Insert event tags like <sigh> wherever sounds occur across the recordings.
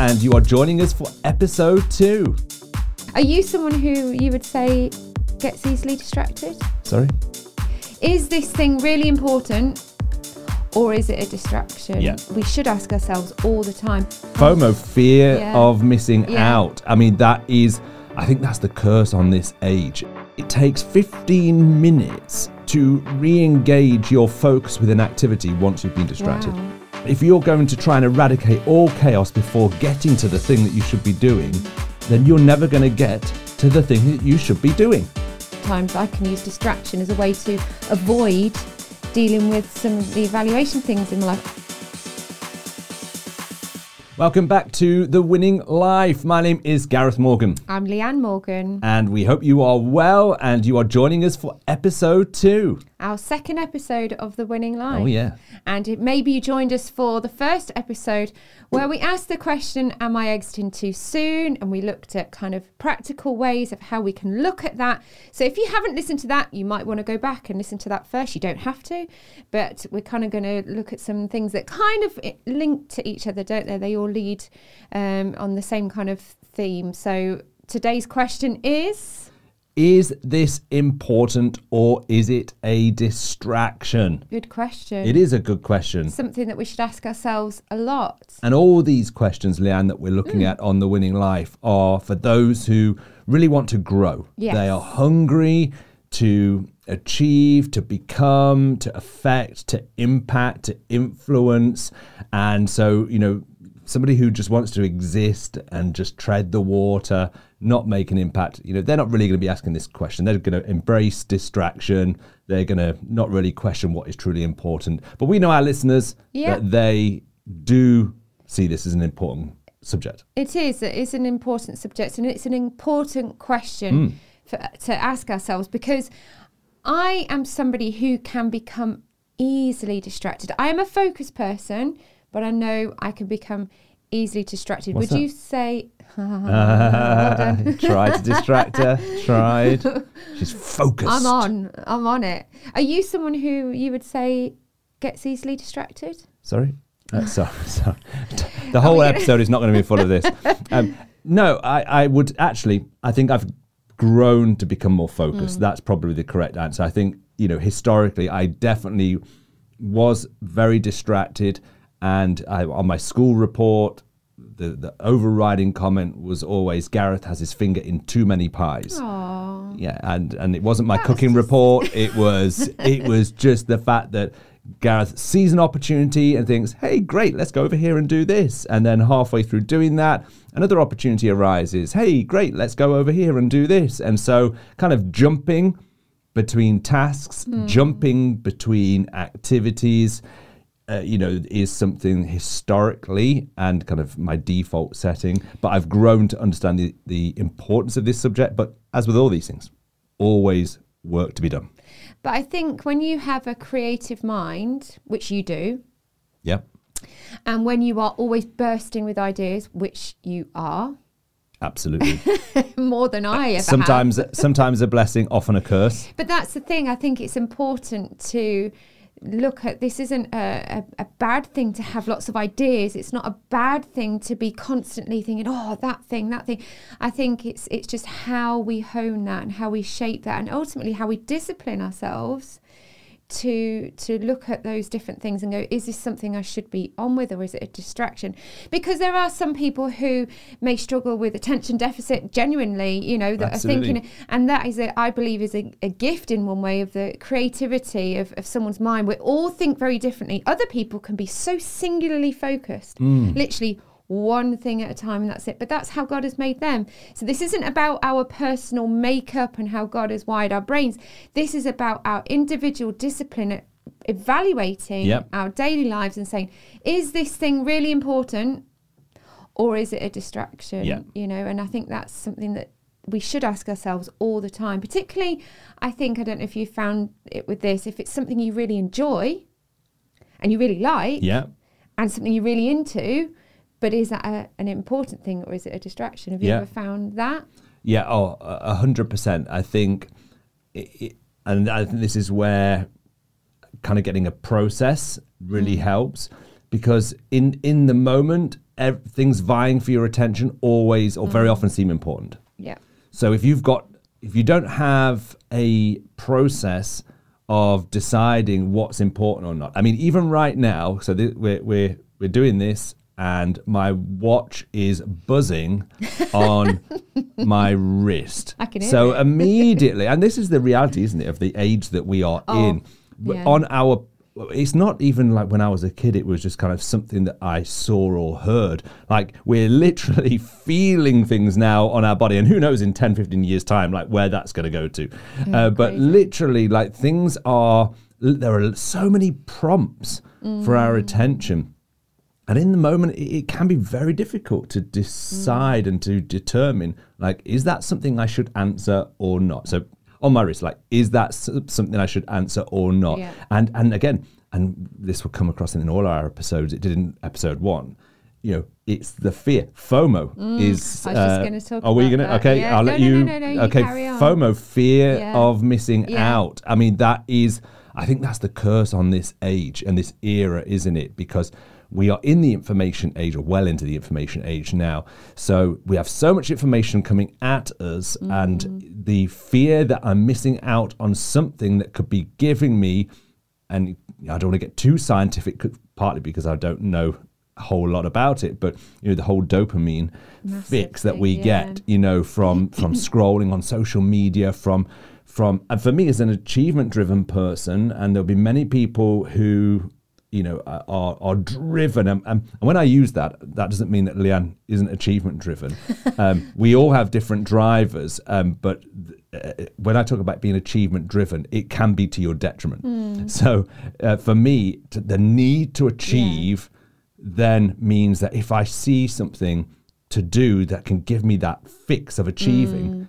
and you are joining us for episode two. Are you someone who you would say gets easily distracted? Sorry? Is this thing really important or is it a distraction? Yeah. We should ask ourselves all the time. FOMO, fear Yeah. of missing Yeah. out. I mean, that is, I think that's the curse on this age. It takes 15 minutes to re engage your focus with an activity once you've been distracted. Wow. If you're going to try and eradicate all chaos before getting to the thing that you should be doing, then you're never going to get to the thing that you should be doing. Times I can use distraction as a way to avoid dealing with some of the evaluation things in life. Welcome back to The Winning Life. My name is Gareth Morgan, I'm Leanne Morgan. and we hope you are well and you are joining us for episode two. our second episode of The Winning oh, Life. Oh, yeah. And it, maybe you joined us for the first episode where we asked the question, Am I exiting too soon? And we looked at kind of practical ways of how we can look at that. So if you haven't listened to that, you might want to go back and listen to that first. You don't have to, but we're kind of going to look at some things that kind of link to each other, don't they? They all lead um, on the same kind of theme. So today's question is Is this important or is it a distraction? good question. It is a good question. something that we should ask ourselves a lot. And all these questions, Leanne, that we're looking at on The Winning Life are for those who really want to grow. Yes. They are hungry to achieve, to become, to affect, to impact, to influence. And so, you know, somebody who just wants to exist and just tread the water, not make an impact, you know, they're not really going to be asking this question. They're going to embrace distraction. They're going to not really question what is truly important. But we know our listeners Yeah. that they do see this as an important subject. It is. It is an important subject, and it's an important question hmm. for, to ask ourselves because I am somebody who can become easily distracted. I am a focused person, but I know I can become easily distracted. What's Would that? you say? <laughs> <laughs> tried to distract her. Tried. She's <laughs> focused. I'm on. I'm on it. Are you someone who you would say gets easily distracted? Sorry. Uh, sorry. Sorry. The whole episode is not going to be full of this. Um, no, I, I would actually. I think I've grown to become more focused. Mm. That's probably the correct answer. I think you know historically, I definitely was very distracted, and I, on my school report. The, the overriding comment was always Gareth has his finger in too many pies. Oh, yeah and and it wasn't my cooking report. <laughs> It was it was just the fact that gareth sees an opportunity and thinks hey great let's go over here and do this. And then halfway through doing that another opportunity arises. Hey great let's go over here and do this. And so kind of jumping between tasks jumping between activities uh, you know, is something historically and kind of my default setting. But I've grown to understand the, the importance of this subject. But as with all these things, always work to be done. but I think when you have a creative mind, which you do, Yeah, And when you are always bursting with ideas, which you are, absolutely. <laughs> more than I ever have. sometimes, sometimes a blessing, often a curse. But that's the thing. I think it's important to look at this isn't a, a, a bad thing to have lots of ideas. It's not a bad thing to be constantly thinking oh that thing that thing. I think it's it's just how we hone that and how we shape that and ultimately how we discipline ourselves to to look at those different things and go is this something i should be on with or is it a distraction? Because there are some people who may struggle with attention deficit genuinely you know that Absolutely. are thinking and that is a, i believe is a, a gift in one way of the creativity of, of someone's mind. We all think very differently. Other people can be so singularly focused. Hmm. Literally one thing at a time and that's it but that's how god has made them so this isn't about our personal makeup and how god has wired our brains this is about our individual discipline at evaluating Yep. our daily lives and saying is this thing really important or is it a distraction Yeah. you know and i think that's something that we should ask ourselves all the time particularly i think i don't know if you found it with this if it's something you really enjoy and you really like Yeah. and something you're really into but is that a, an important thing or is it a distraction have you Yeah. ever found that Yeah, oh, a hundred percent. I think, it, and I think this is where kind of getting a process really mm. helps because in in the moment ev- things vying for your attention always or very mm. often seem important. Yeah. So if you've got if you don't have a process of deciding what's important or not. I mean, even right now, so th- we're we're we're doing this, and my watch is buzzing on <laughs> my wrist. I can hear so it. immediately, and this is the reality, isn't it, of the age that we are Oh, in. Yeah. On our it's not even like when I was a kid, it was just kind of something that I saw or heard. Like we're literally <laughs> feeling things now on our body. And who knows in 10, 15 years' time, like where that's going to go to. uh, but literally, like things are, there are so many prompts for our attention. And in the moment, it, it can be very difficult to decide and to determine, like, is that something I should answer or not? So on my wrist, like, is that s- something I should answer or not? Yeah. And and again, and this will come across in all our episodes. It did in episode one. You know, it's the fear. FOMO is. Mm. I was just uh, gonna talk Are we going to? that. Okay, Yeah. I'll No, let no, you. no, you okay, carry on. FOMO, fear Yeah. of missing out. I mean, that is. I think that's the curse on this age and this era, isn't it? Because we are in the information age, or well into the information age now. So we have so much information coming at us, mm-hmm. and the fear that I'm missing out on something that could be giving me, and I don't want to get too scientific, partly because I don't know a whole lot about it, but you know the whole dopamine Massive fix that thing, we yeah. get, you know, from <laughs> from scrolling on social media, from from and for me as an achievement driven person, and there'll be many people who you know are are, driven, and, and when I use that, that doesn't mean that Leanne isn't achievement driven. <laughs> um, we all have different drivers, um, but. Uh, when I talk about being achievement driven, it can be to your detriment. So, uh, for me, the need to achieve then means that if I see something to do that can give me that fix of achieving,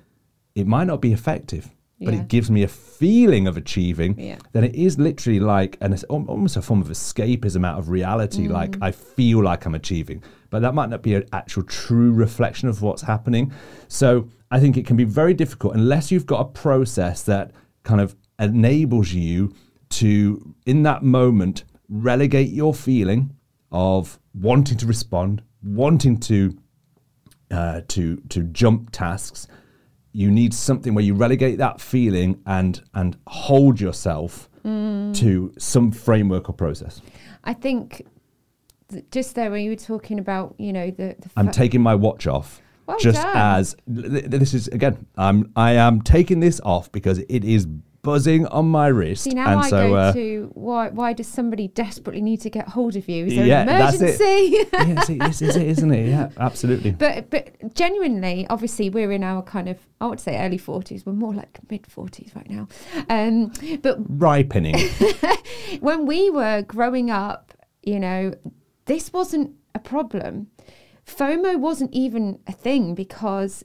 it might not be effective, but Yeah. it gives me a feeling of achieving. Yeah. Then it is literally like an almost a form of escapism out of reality. Like I feel like I'm achieving, but that might not be an actual true reflection of what's happening. So I think it can be very difficult unless you've got a process that kind of enables you to, in that moment, relegate your feeling of wanting to respond, wanting to uh, to to jump tasks. You need something where you relegate that feeling and and hold yourself mm. to some framework or process. I think th- just there when you were talking about, you know, the, the I'm fa- taking my watch off. Well just done. as th- this is again, I'm I am taking this off because it is buzzing on my wrist, See now and I so go uh, to why why does somebody desperately need to get hold of you? Is there Yeah, an that's it. emergency? <laughs> <laughs> yeah, this is it, isn't it? Yeah, absolutely. but but genuinely, obviously we're in our kind of I would say early forties. We're more like mid forties right now. Um, but Ripening. <laughs> when we were growing up, you know, this wasn't a problem. FOMO wasn't even a thing because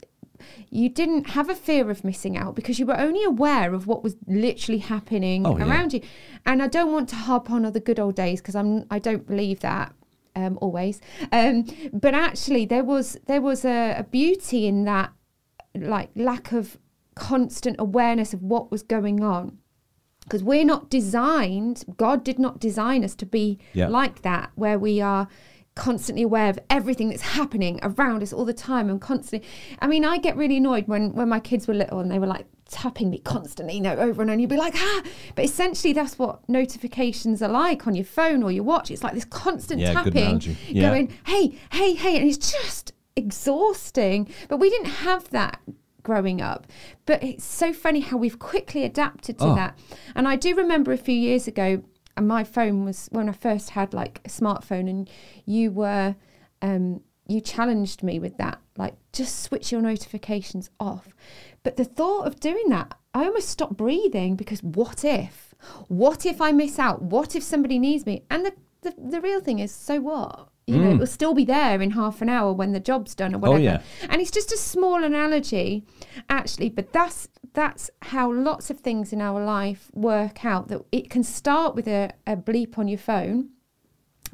you didn't have a fear of missing out because you were only aware of what was literally happening Oh, yeah. around you. And I don't want to harp on other good old days because I'm I don't believe that um, always. Um, but actually, there was there was a, a beauty in that, like lack of constant awareness of what was going on because we're not designed god did not design us to be Yeah. like that where we are constantly aware of everything that's happening around us all the time and constantly i mean i get really annoyed when when my kids were little and they were like tapping me constantly you know over and over you'd be like ah but essentially that's what notifications are like on your phone or your watch it's like this constant Yeah, tapping. Yeah. going hey hey hey and it's just exhausting but we didn't have that growing up but it's so funny how we've quickly adapted to Oh. that and I do remember a few years ago, and my phone was when I first had like a smartphone, and you were, um, you challenged me with that, like just switch your notifications off. But the thought of doing that, I almost stopped breathing because what if? What if I miss out? What if somebody needs me? And the, the, the real thing is, so what? You know, mm. it will still be there in half an hour when the job's done or oh, whatever. Oh, yeah. And it's just a small analogy, actually, but that's that's how lots of things in our life work out. That it can start with a, a bleep on your phone,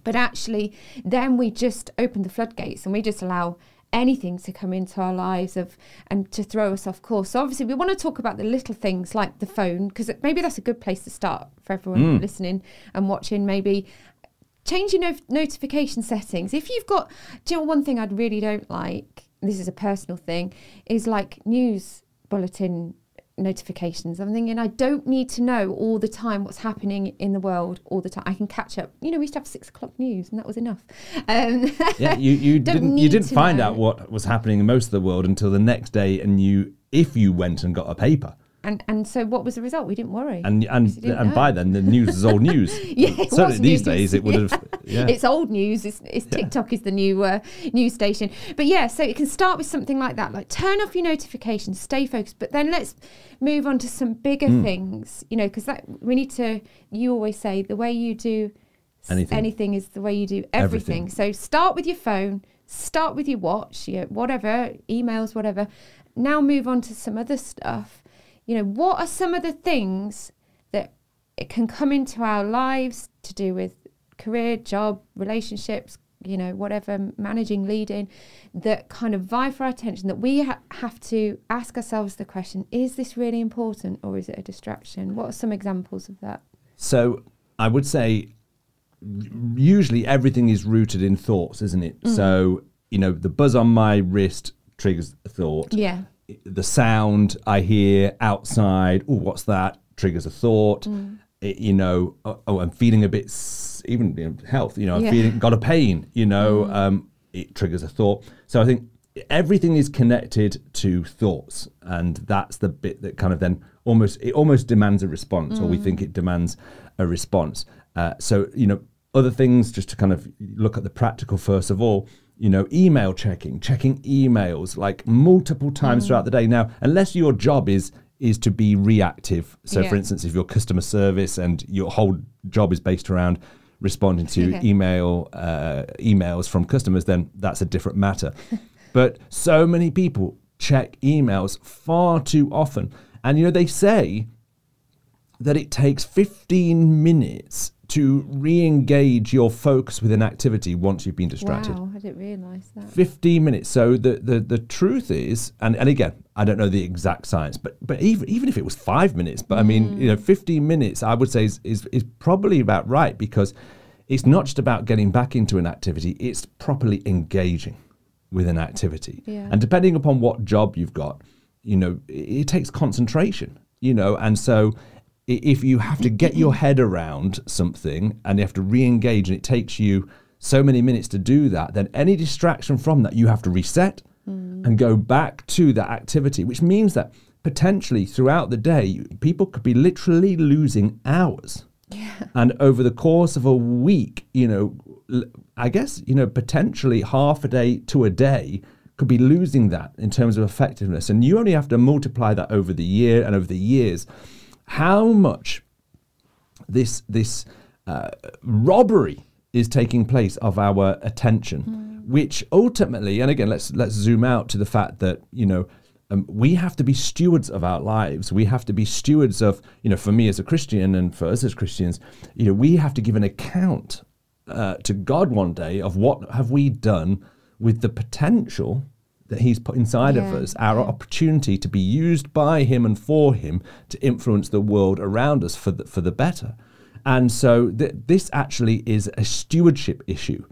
but actually, then we just open the floodgates and we just allow anything to come into our lives of and to throw us off course. So obviously, we want to talk about the little things like the phone because maybe that's a good place to start for everyone mm. listening and watching. Maybe change your no- notification settings. If you've got, do you know one thing I really don't like? This is a personal thing. Is like news bulletin notifications. I'm thinking I don't need to know all the time what's happening in the world all the time. I can catch up. You know, we used to have six o'clock news, and that was enough. Um, Yeah, <laughs> you, you didn't you didn't find know. out what was happening in most of the world until the next day, and you if you went and got a paper, and and so what was the result? We didn't worry. and and and know. by then the news is old news. <laughs> Yeah, certainly these news. days it would have. <laughs> Yeah. It's old news. It's, it's TikTok is the new uh, news station. But yeah, so it can start with something like that, like turn off your notifications, stay focused. But then let's move on to some bigger Hmm. things. You know, because that we need to. You always say the way you do s- Anything. is the way you do everything. Everything. So start with your phone, start with your watch, your whatever emails, whatever. Now move on to some other stuff. You know, what are some of the things that it can come into our lives to do with career, job, relationships, you know, whatever, managing, leading, that kind of vie for our attention, that we ha- have to ask ourselves the question is this really important or is it a distraction? What are some examples of that? So I would say usually everything is rooted in thoughts, isn't it? Mm. So, you know, the buzz on my wrist triggers a thought. Yeah. The sound I hear outside, oh, what's that? Triggers a thought. Mm. It- you know, oh, oh, I'm feeling a bit, s- even you know, health, you know, I'm Yeah. feeling, got a pain, you know, um, it triggers a thought. So I think everything is connected to thoughts. And that's the bit that kind of then almost, it almost demands a response, or we think it demands a response. Uh, so, you know, other things, just to kind of look at the practical first of all, you know, email checking, checking emails like multiple times throughout the day. Now, unless your job is is to be reactive. So, for instance, if you're customer service and your whole job is based around responding to Yeah. email uh, emails from customers, then that's a different matter. <laughs> but so many people check emails far too often, and you know they say that it takes 15 minutes to re-engage your focus with an activity once you've been distracted. Wow, I didn't realise that. 15 minutes. So the, the, the truth is, and, and again, I don't know the exact science, but but even even if it was five minutes, but I mean, you know, mm. 15 minutes, I would say is, is is probably about right because it's not just about getting back into an activity; it's properly engaging with an activity. Yeah. And depending upon what job you've got, you know, it, it takes concentration. You know, and so if you have to get your mm-hmm. head around something and you have to re-engage and it takes you so many minutes to do that then any distraction from that you have to reset mm. and go back to that activity which means that potentially throughout the day people could be literally losing hours. Yeah. and over the course of a week you know i guess you know potentially half a day to a day could be losing that in terms of effectiveness. And you only have to multiply that over the year and over the years how much this this uh, robbery is taking place of our attention, which ultimately, and again, let's let's zoom out to the fact that you know um, we have to be stewards of our lives. We have to be stewards of you know, for me as a Christian and for us as Christians, you know, we have to give an account uh, to God one day of what have we done with the potential that He's put inside of us, our yeah. opportunity to be used by him and for him to influence the world around us for the, for the better. And so th- this actually is a stewardship issue.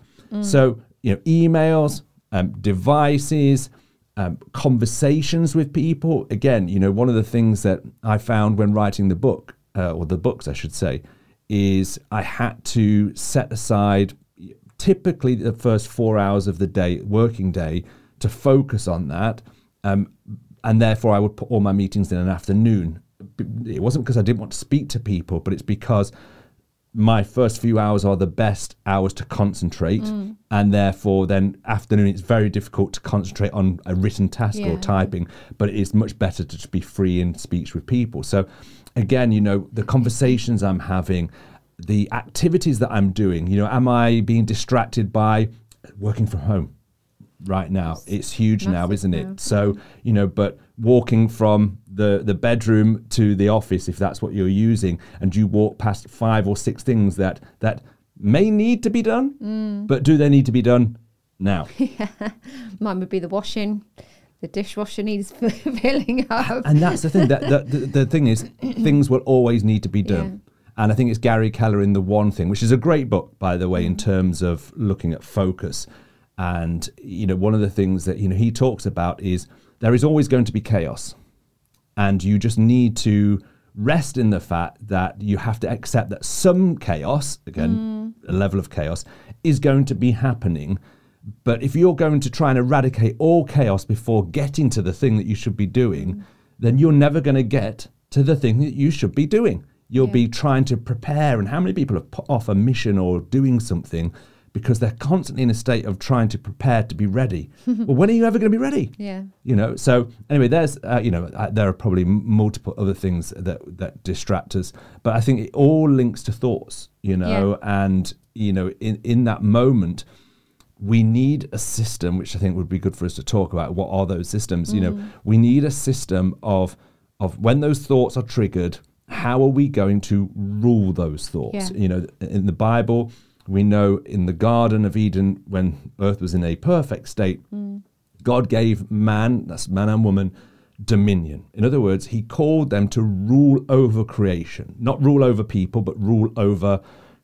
So, you know, emails, um, devices, um, conversations with people. Again, you know, one of the things that I found when writing the book, uh, or the books, I should say, is I had to set aside typically the first four hours of the day, working day, to focus on that. Um, and therefore, I would put all my meetings in an afternoon. It wasn't because I didn't want to speak to people, but it's because my first few hours are the best hours to concentrate. And therefore, then afternoon, it's very difficult to concentrate on a written task or typing, but it is much better to just be free in speech with people. So, again, you know, the conversations I'm having, the activities that I'm doing, you know, am I being distracted by working from home? Right now. It's huge now, isn't it? So, you know, but walking from the the bedroom to the office if that's what you're using and you walk past five or six things that that may need to be done, Mm. but do they need to be done now? <laughs> Mine would be the washing. The dishwasher needs <laughs> filling up. and that's the thing that the, the, the thing is <coughs> things will always need to be done. and I think it's Gary Keller in The One Thing, which is a great book, by the way, in terms of looking at focus. And, you know, one of the things that, you know, he talks about is there is always going to be chaos. And you just need to rest in the fact that you have to accept that some chaos, again, mm. a level of chaos, is going to be happening. But if you're going to try and eradicate all chaos before getting to the thing that you should be doing, mm. then you're never going to get to the thing that you should be doing. You'll Yeah. be trying to prepare. And how many people have put off a mission or doing something because they're constantly in a state of trying to prepare to be ready? <laughs> well, when are you ever going to be ready? Yeah. you know so anyway there's uh, you know uh, there are probably multiple other things that that distract us but i think it all links to thoughts you know and you know in in that moment we need a system which i think would be good for us to talk about what are those systems you know we need a system of of when those thoughts are triggered how are we going to rule those thoughts Yeah. you know in the bible we know in the garden of eden when earth was in a perfect state hmm. God gave man, that's man and woman, dominion. In other words, he called them to rule over creation, not rule over people, but rule over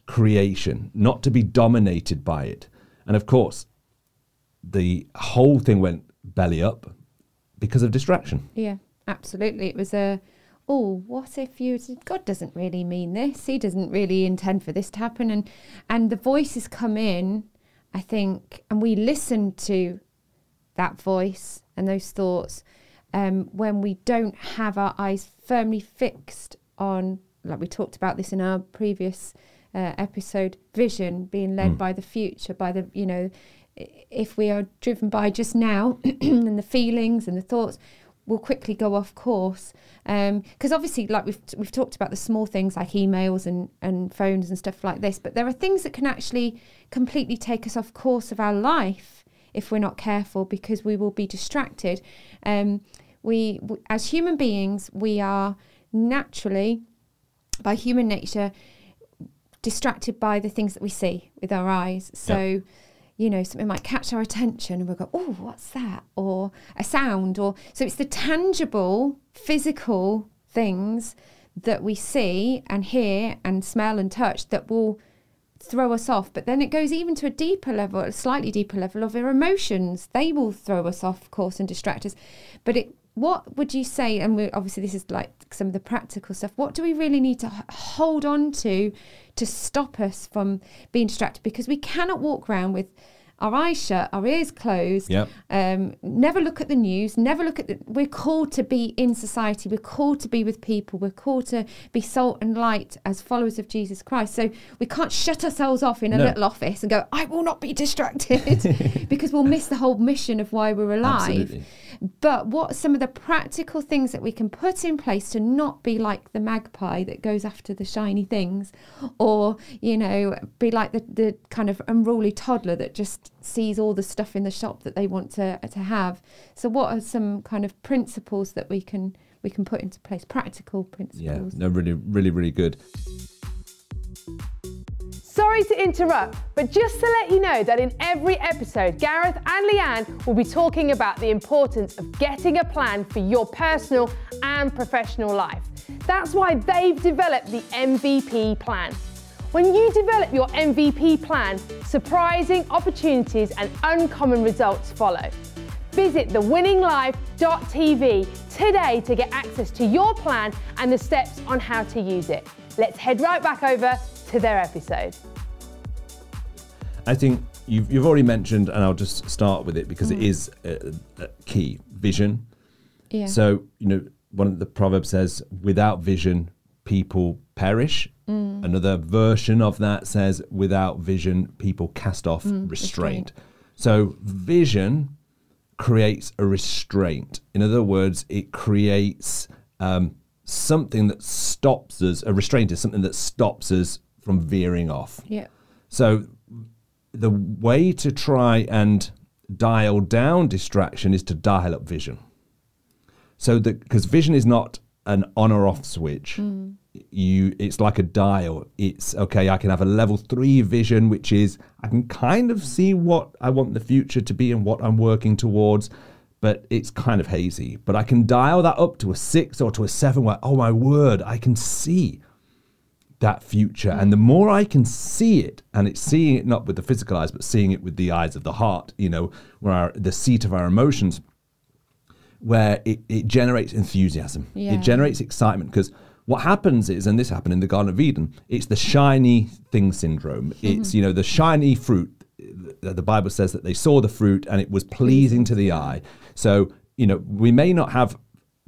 creation, not to be dominated by it. And of course, the whole thing went belly up because of distraction. Yeah, absolutely. It was a, oh, what if you? God doesn't really mean this. He doesn't really intend for this to happen. And and the voices come in, I think, and we listen to that voice and those thoughts um, when we don't have our eyes firmly fixed on, like we talked about this in our previous uh, episode, vision being led by the future, by the you know, if we are driven by just now <clears throat> and the feelings and the thoughts, we'll quickly go off course. Because obviously, like we've we've talked about the small things like emails and and phones and stuff like this, but there are things that can actually completely take us off course of our life if we're not careful because we will be distracted. Um, we, w as human beings, we are naturally, by human nature, distracted by the things that we see with our eyes. So, you know, something might catch our attention and we'll go, oh, what's that? Or a sound. Or so it's the tangible, physical things that we see and hear and smell and touch that will throw us off. But then it goes even to a deeper level, a slightly deeper level of our emotions. They will throw us off course and distract us. But it, what would you say? And we obviously this is like some of the practical stuff. What do we really need to hold on to to stop us from being distracted? Because we cannot walk around with our eyes shut, our ears closed. Yep. Um, never look at the news. Never look at the. We're called to be in society. We're called to be with people. We're called to be salt and light as followers of Jesus Christ. So we can't shut ourselves off in a No. little office and go, "I will not be distracted," <laughs> because we'll miss the whole mission of why we're alive. Absolutely. But what are some of the practical things that we can put in place to not be like the magpie that goes after the shiny things, or you know, be like the, the kind of unruly toddler that just sees all the stuff in the shop that they want to to have. So, what are some kind of principles that we can we can put into place? Practical principles. Yeah, principles. no, really, really, really good. Sorry to interrupt, but just to let you know that in every episode, Gareth and Leanne will be talking about the importance of getting a plan for your personal and professional life. That's why they've developed the MVP plan. When you develop your MVP plan, surprising opportunities and uncommon results follow. Visit thewinninglife.tv today to get access to your plan and the steps on how to use it. Let's head right back over to their episode. I think you've, you've already mentioned, and I'll just start with it because it is uh, uh, key vision. Yeah. So, you know, one of the proverbs says, without vision, people perish. Another version of that says, without vision, people cast off restraint. restraint. So, vision creates a restraint. In other words, it creates um, something that stops us. A restraint is something that stops us from veering off. yeah. So the way to try and dial down distraction is to dial up vision. So that because vision is not an on or off switch. Hmm. You it's like a dial. It's okay, I can have a level 3 vision which is I can kind of see what I want the future to be and what I'm working towards. But it's kind of hazy. But I can dial that up to a six or to a seven where, oh my word, I can see that future. And the more I can see it, and it's seeing it not with the physical eyes, but seeing it with the eyes of the heart, you know, where our, the seat of our emotions, where it, it generates enthusiasm, Yeah. it generates excitement. Because what happens is, and this happened in the Garden of Eden, it's the shiny thing syndrome. Mm-hmm. It's, you know, the shiny fruit. The the Bible says that they saw the fruit and it was pleasing to the eye. So, you know, we may not have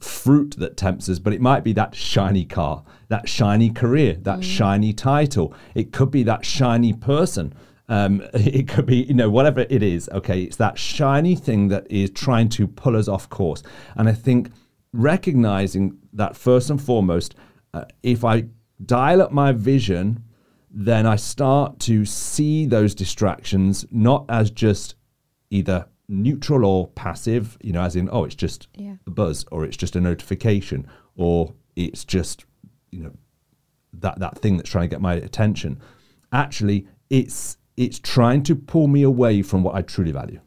fruit that tempts us, but it might be that shiny car, that shiny career, that shiny title. It could be that shiny person. Um, <laughs> it could be, you know, whatever it is. Okay, it's that shiny thing that is trying to pull us off course. And I think recognizing that first and foremost, uh, if I dial up my vision, then I start to see those distractions not as just either neutral or passive, you know, as in, oh, it's just Yeah. a buzz or it's just a notification or it's just, you know, that, that thing that's trying to get my attention. Actually, it's it's trying to pull me away from what I truly value.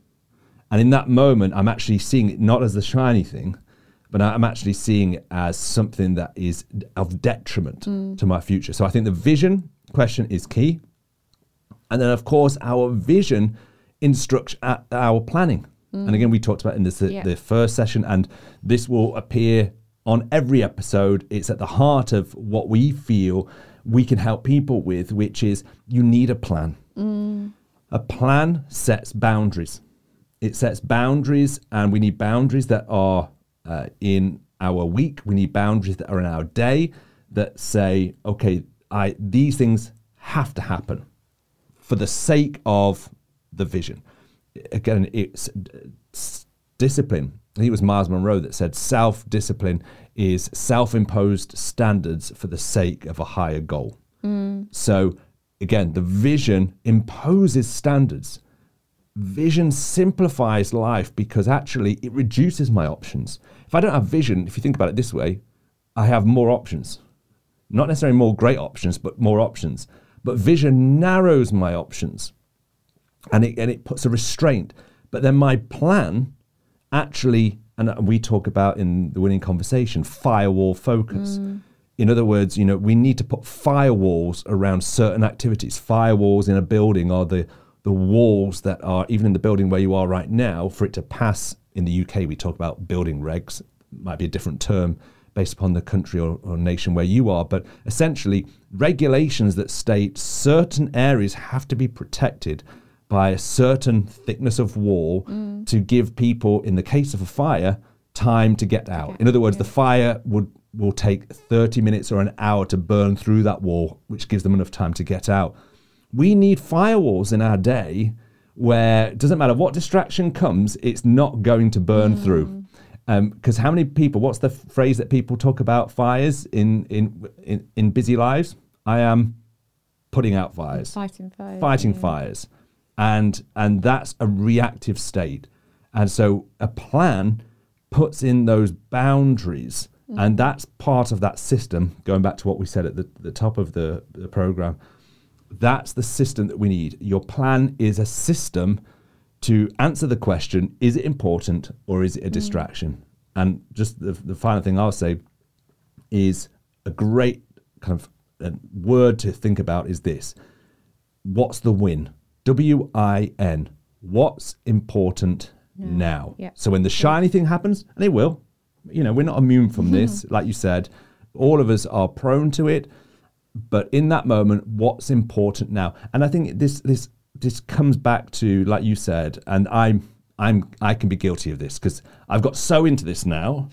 And in that moment, I'm actually seeing it not as the shiny thing, but I'm actually seeing it as something that is of detriment mm. to my future. So I think the vision question is key. And then, of course, our vision instructs a- our planning. And again, we talked about in this, Yeah. the first session, and this will appear on every episode. It's at the heart of what we feel we can help people with, which is you need a plan. A plan sets boundaries. It sets boundaries, and we need boundaries that are uh, in our week. We need boundaries that are in our day that say, okay, I these things have to happen for the sake of the vision. Again, it's, uh, it's discipline. I think it was Myles Munroe that said self discipline is self imposed standards for the sake of a higher goal. Mm. So, again, the vision imposes standards. Vision simplifies life because actually it reduces my options. If I don't have vision, if you think about it this way, I have more options. Not necessarily more great options, but more options. But vision narrows my options and it, and it puts a restraint. But then my plan actually, and uh, we talk about in the winning conversation, firewall focus. Mm. In other words, you know, we need to put firewalls around certain activities. Firewalls in a building are the the walls that are even in the building where you are right now for it to pass. In the UK, we talk about building regs. Might be a different term based upon the country or, or nation where you are, but essentially regulations that state certain areas have to be protected by a certain thickness of wall mm. to give people, in the case of a fire, time to get out. In other words, the fire would will take 30 minutes or an hour to burn through that wall, which gives them enough time to get out. We need firewalls in our day where it doesn't matter what distraction comes, it's not going to burn mm. through. Um, because how many people? What's the f- phrase that people talk about fires in in in, in busy lives? I am putting out fires Fighting fire. fighting yeah. fires and and that's a reactive state. And so a plan puts in those boundaries and that's part of that system going back to what we said at the, the top of the, the program that's the system that we need. Your plan is a system to answer the question is it important or is it a distraction? And just the, the final thing i'll say is a great kind of uh, word to think about is this. What's the win? W I N. What's important now? Yeah. So when the shiny thing happens, and it will, you know, we're not immune from <laughs> this. Like you said, all of us are prone to it. But in that moment, what's important now? And I think this this this comes back to like you said, and I'm I'm I can be guilty of this because I've got so into this now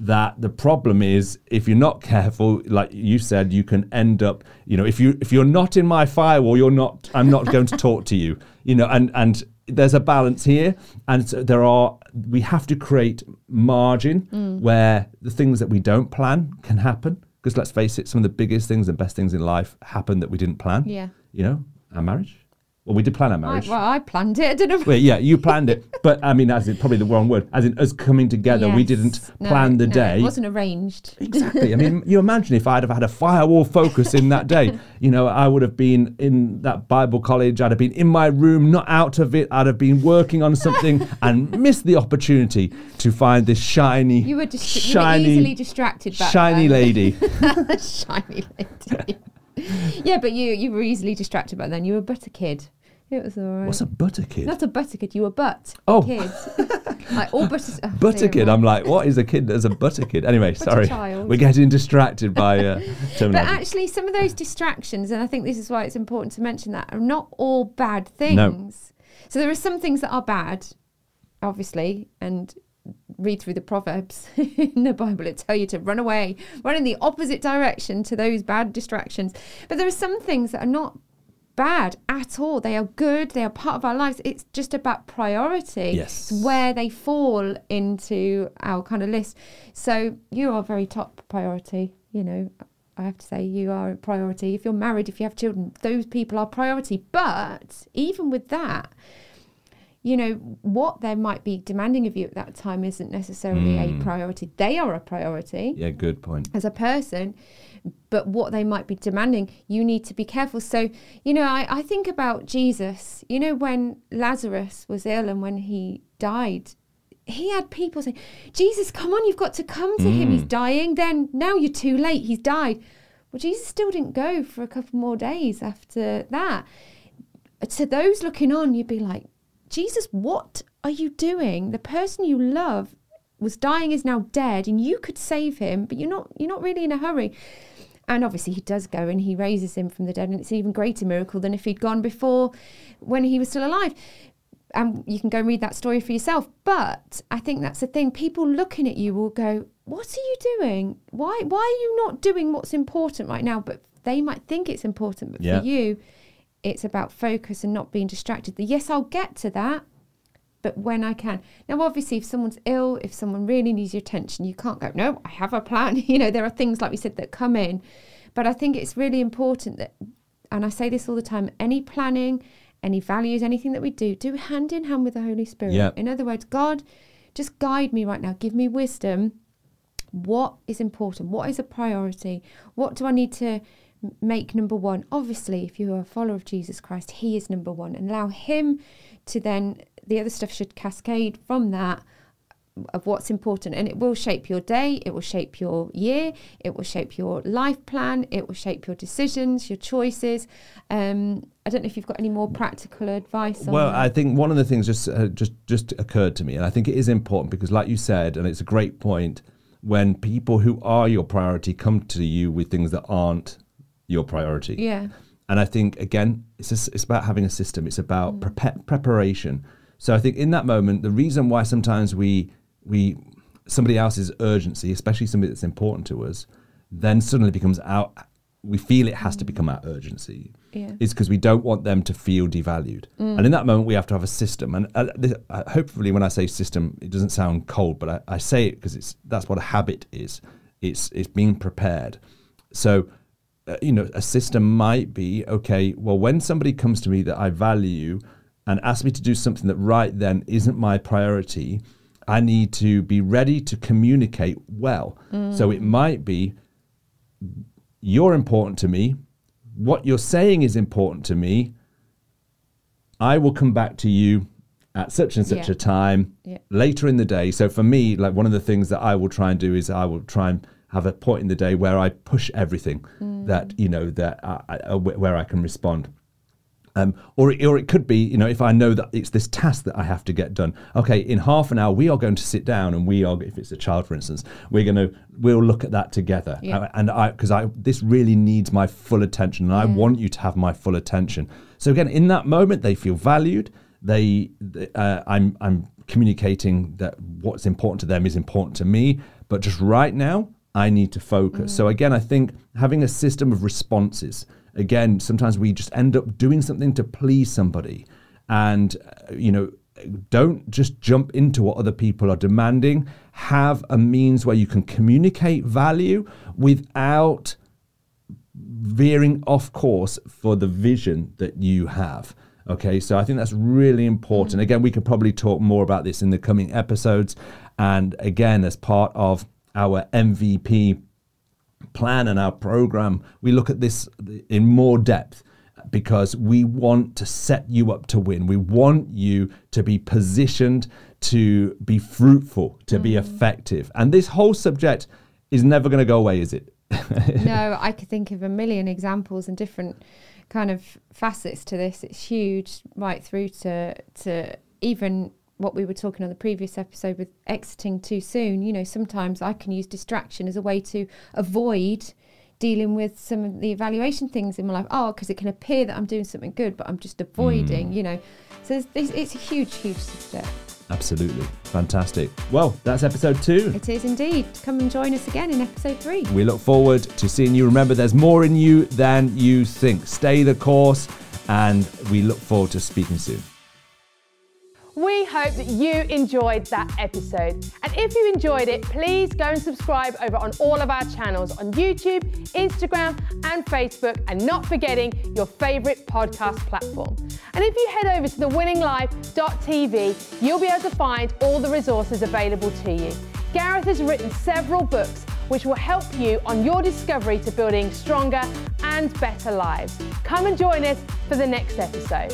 that the problem is if you're not careful like you said you can end up you know if you if you're not in my firewall you're not i'm not going to talk to you <laughs> you know and and there's a balance here and so there are we have to create margin mm. where the things that we don't plan can happen because let's face it some of the biggest things and best things in life happen that we didn't plan Yeah. you know our marriage well we did plan our I, marriage well, I planned it. I don't know. well, <laughs> yeah, you planned it, but I mean, as in probably the wrong word. As in us coming together, we didn't No, plan the no, day. It wasn't arranged. <laughs> Exactly. I mean, you imagine if I'd have had a firewall focus in that day. You know, I would have been in that Bible college. I'd have been in my room, not out of it. I'd have been working on something <laughs> and missed the opportunity to find this shiny, You were, dist- you were shiny, easily distracted shiny then. lady. shiny lady. <laughs> yeah, but you you were easily distracted by then. You were but a butter kid. It was all right. What's a butter kid? Not a butter kid. You were butt Oh. kid. <laughs> like all butter. Oh, butter kid. I'm like, what is a kid that's a butter kid? Anyway, sorry. child. We're getting distracted by uh, <laughs> But actually, some of those distractions, and I think this is why it's important to mention that, are not all bad things. So there are some things that are bad, obviously, and read through the Proverbs <laughs> in the Bible. It tell you to run away, run in the opposite direction to those bad distractions. But there are some things that are not bad at all. They are good. They are part of our lives. It's just about priority. Yes. It's where they fall into our kind of list. So you are very top priority. You know, I have to say you are a priority. If you're married, if you have children, those people are priority. But even with that, you know, what they might be demanding of you at that time isn't necessarily a hmm. priority. They are a priority yeah, good point. as a person, but what they might be demanding, you need to be careful. So, you know, I, I think about Jesus, you know, when Lazarus was ill and when he died, he had people saying, Jesus, come on, you've got to come to him. He's hmm. dying. Then now you're too late. He's died. Well, Jesus still didn't go for a couple more days after that. To those looking on, you'd be like, Jesus, what are you doing? The person you love was dying is now dead and you could save him but you're not you're not really in a hurry. And obviously he does go and he raises him from the dead and it's an even greater miracle than if he'd gone before when he was still alive. And you can go and read that story for yourself but i think that's the thing. People looking at you will go what are you doing? Why why are you not doing what's important right now? But they might think it's important but Yeah. for you it's about focus and not being distracted yes i'll get to that but when I can. Now, obviously, if someone's ill, if someone really needs your attention, you can't go, no, I have a plan. <laughs> You know, there are things, like we said, that come in. But I think it's really important that, and I say this all the time any planning, any values, anything that we do, do hand in hand with the Holy Spirit. Yeah. In other words, God, just guide me right now. Give me wisdom. What is important? What is a priority? What do I need to make number one? Obviously, if you are a follower of Jesus Christ, He is number one. And allow Him to then, the other stuff should cascade from that of what's important. And it will shape your day, it will shape your year, it will shape your life plan, it will shape your decisions, your choices. Um, I don't know if you've got any more practical advice on Well. I think one of the things just uh, just just occurred to me, and I think it is important because, like you said, and it's a great point, when people who are your priority come to you with things that aren't your priority. yeah. And I think again, it's just, it's about having a system. It's about prepa- preparation. So I think in that moment, the reason why sometimes we we somebody else's urgency, especially somebody that's important to us, then suddenly becomes our. We feel it has to become our urgency. Yeah. Is because we don't want them to feel devalued. And in that moment, we have to have a system. And uh, this, uh, hopefully, when I say system, it doesn't sound cold, but I, I say it because it's that's what a habit is. It's it's being prepared. So Uh, you know, a system might be okay. Well, when somebody comes to me that I value and asks me to do something that right then isn't my priority, I need to be ready to communicate well. Mm. So it might be you're important to me. What you're saying is important to me. I will come back to you at such and such Yeah. a time Yeah. later in the day. So for me, like one of the things that I will try and do is I will try and have a point in the day where I push everything that you know that I, I, uh, where I can respond. Um, or, or it could be, you know, if I know that it's this task that I have to get done. Okay, in half an hour, we are going to sit down and we are, if it's a child, for instance, we're going to, we'll look at that together. Yeah. Uh, And I, because I, this really needs my full attention and I want you to have my full attention. So again, in that moment, they feel valued. They, uh, I'm, I'm communicating that what's important to them is important to me. But just right now, I need to focus. So again, I think having a system of responses. Again, sometimes we just end up doing something to please somebody, and uh, you know, don't just jump into what other people are demanding. Have a means where you can communicate value without veering off course for the vision that you have. Okay, so I think that's really important. Again, we could probably talk more about this in the coming episodes. And again, as part of our MVP plan and our program, we look at this in more depth because we want to set you up to win. We want you to be positioned to be fruitful, to be mm. effective. And this whole subject is never going to go away, is it? <laughs> no, I could think of a million examples and different kind of facets to this. It's huge, right through to to even what we were talking on the previous episode with exiting too soon. You know, sometimes I can use distraction as a way to avoid dealing with some of the evaluation things in my life. Oh, because it can appear that I'm doing something good, but I'm just hmm. avoiding. You know, so it's, it's, it's a huge, huge step. Absolutely. Fantastic. Well, that's episode two. It is indeed. Come and join us again in episode three. We look forward to seeing you. Remember, there's more in you than you think. Stay the course, and we look forward to speaking soon. We hope that you enjoyed that episode. And if you enjoyed it, please go and subscribe over on all of our channels on YouTube, Instagram, and Facebook, and not forgetting your favourite podcast platform. And if you head over to thewinninglife.tv, you'll be able to find all the resources available to you. Gareth has written several books which will help you on your discovery to building stronger and better lives. Come and join us for the next episode.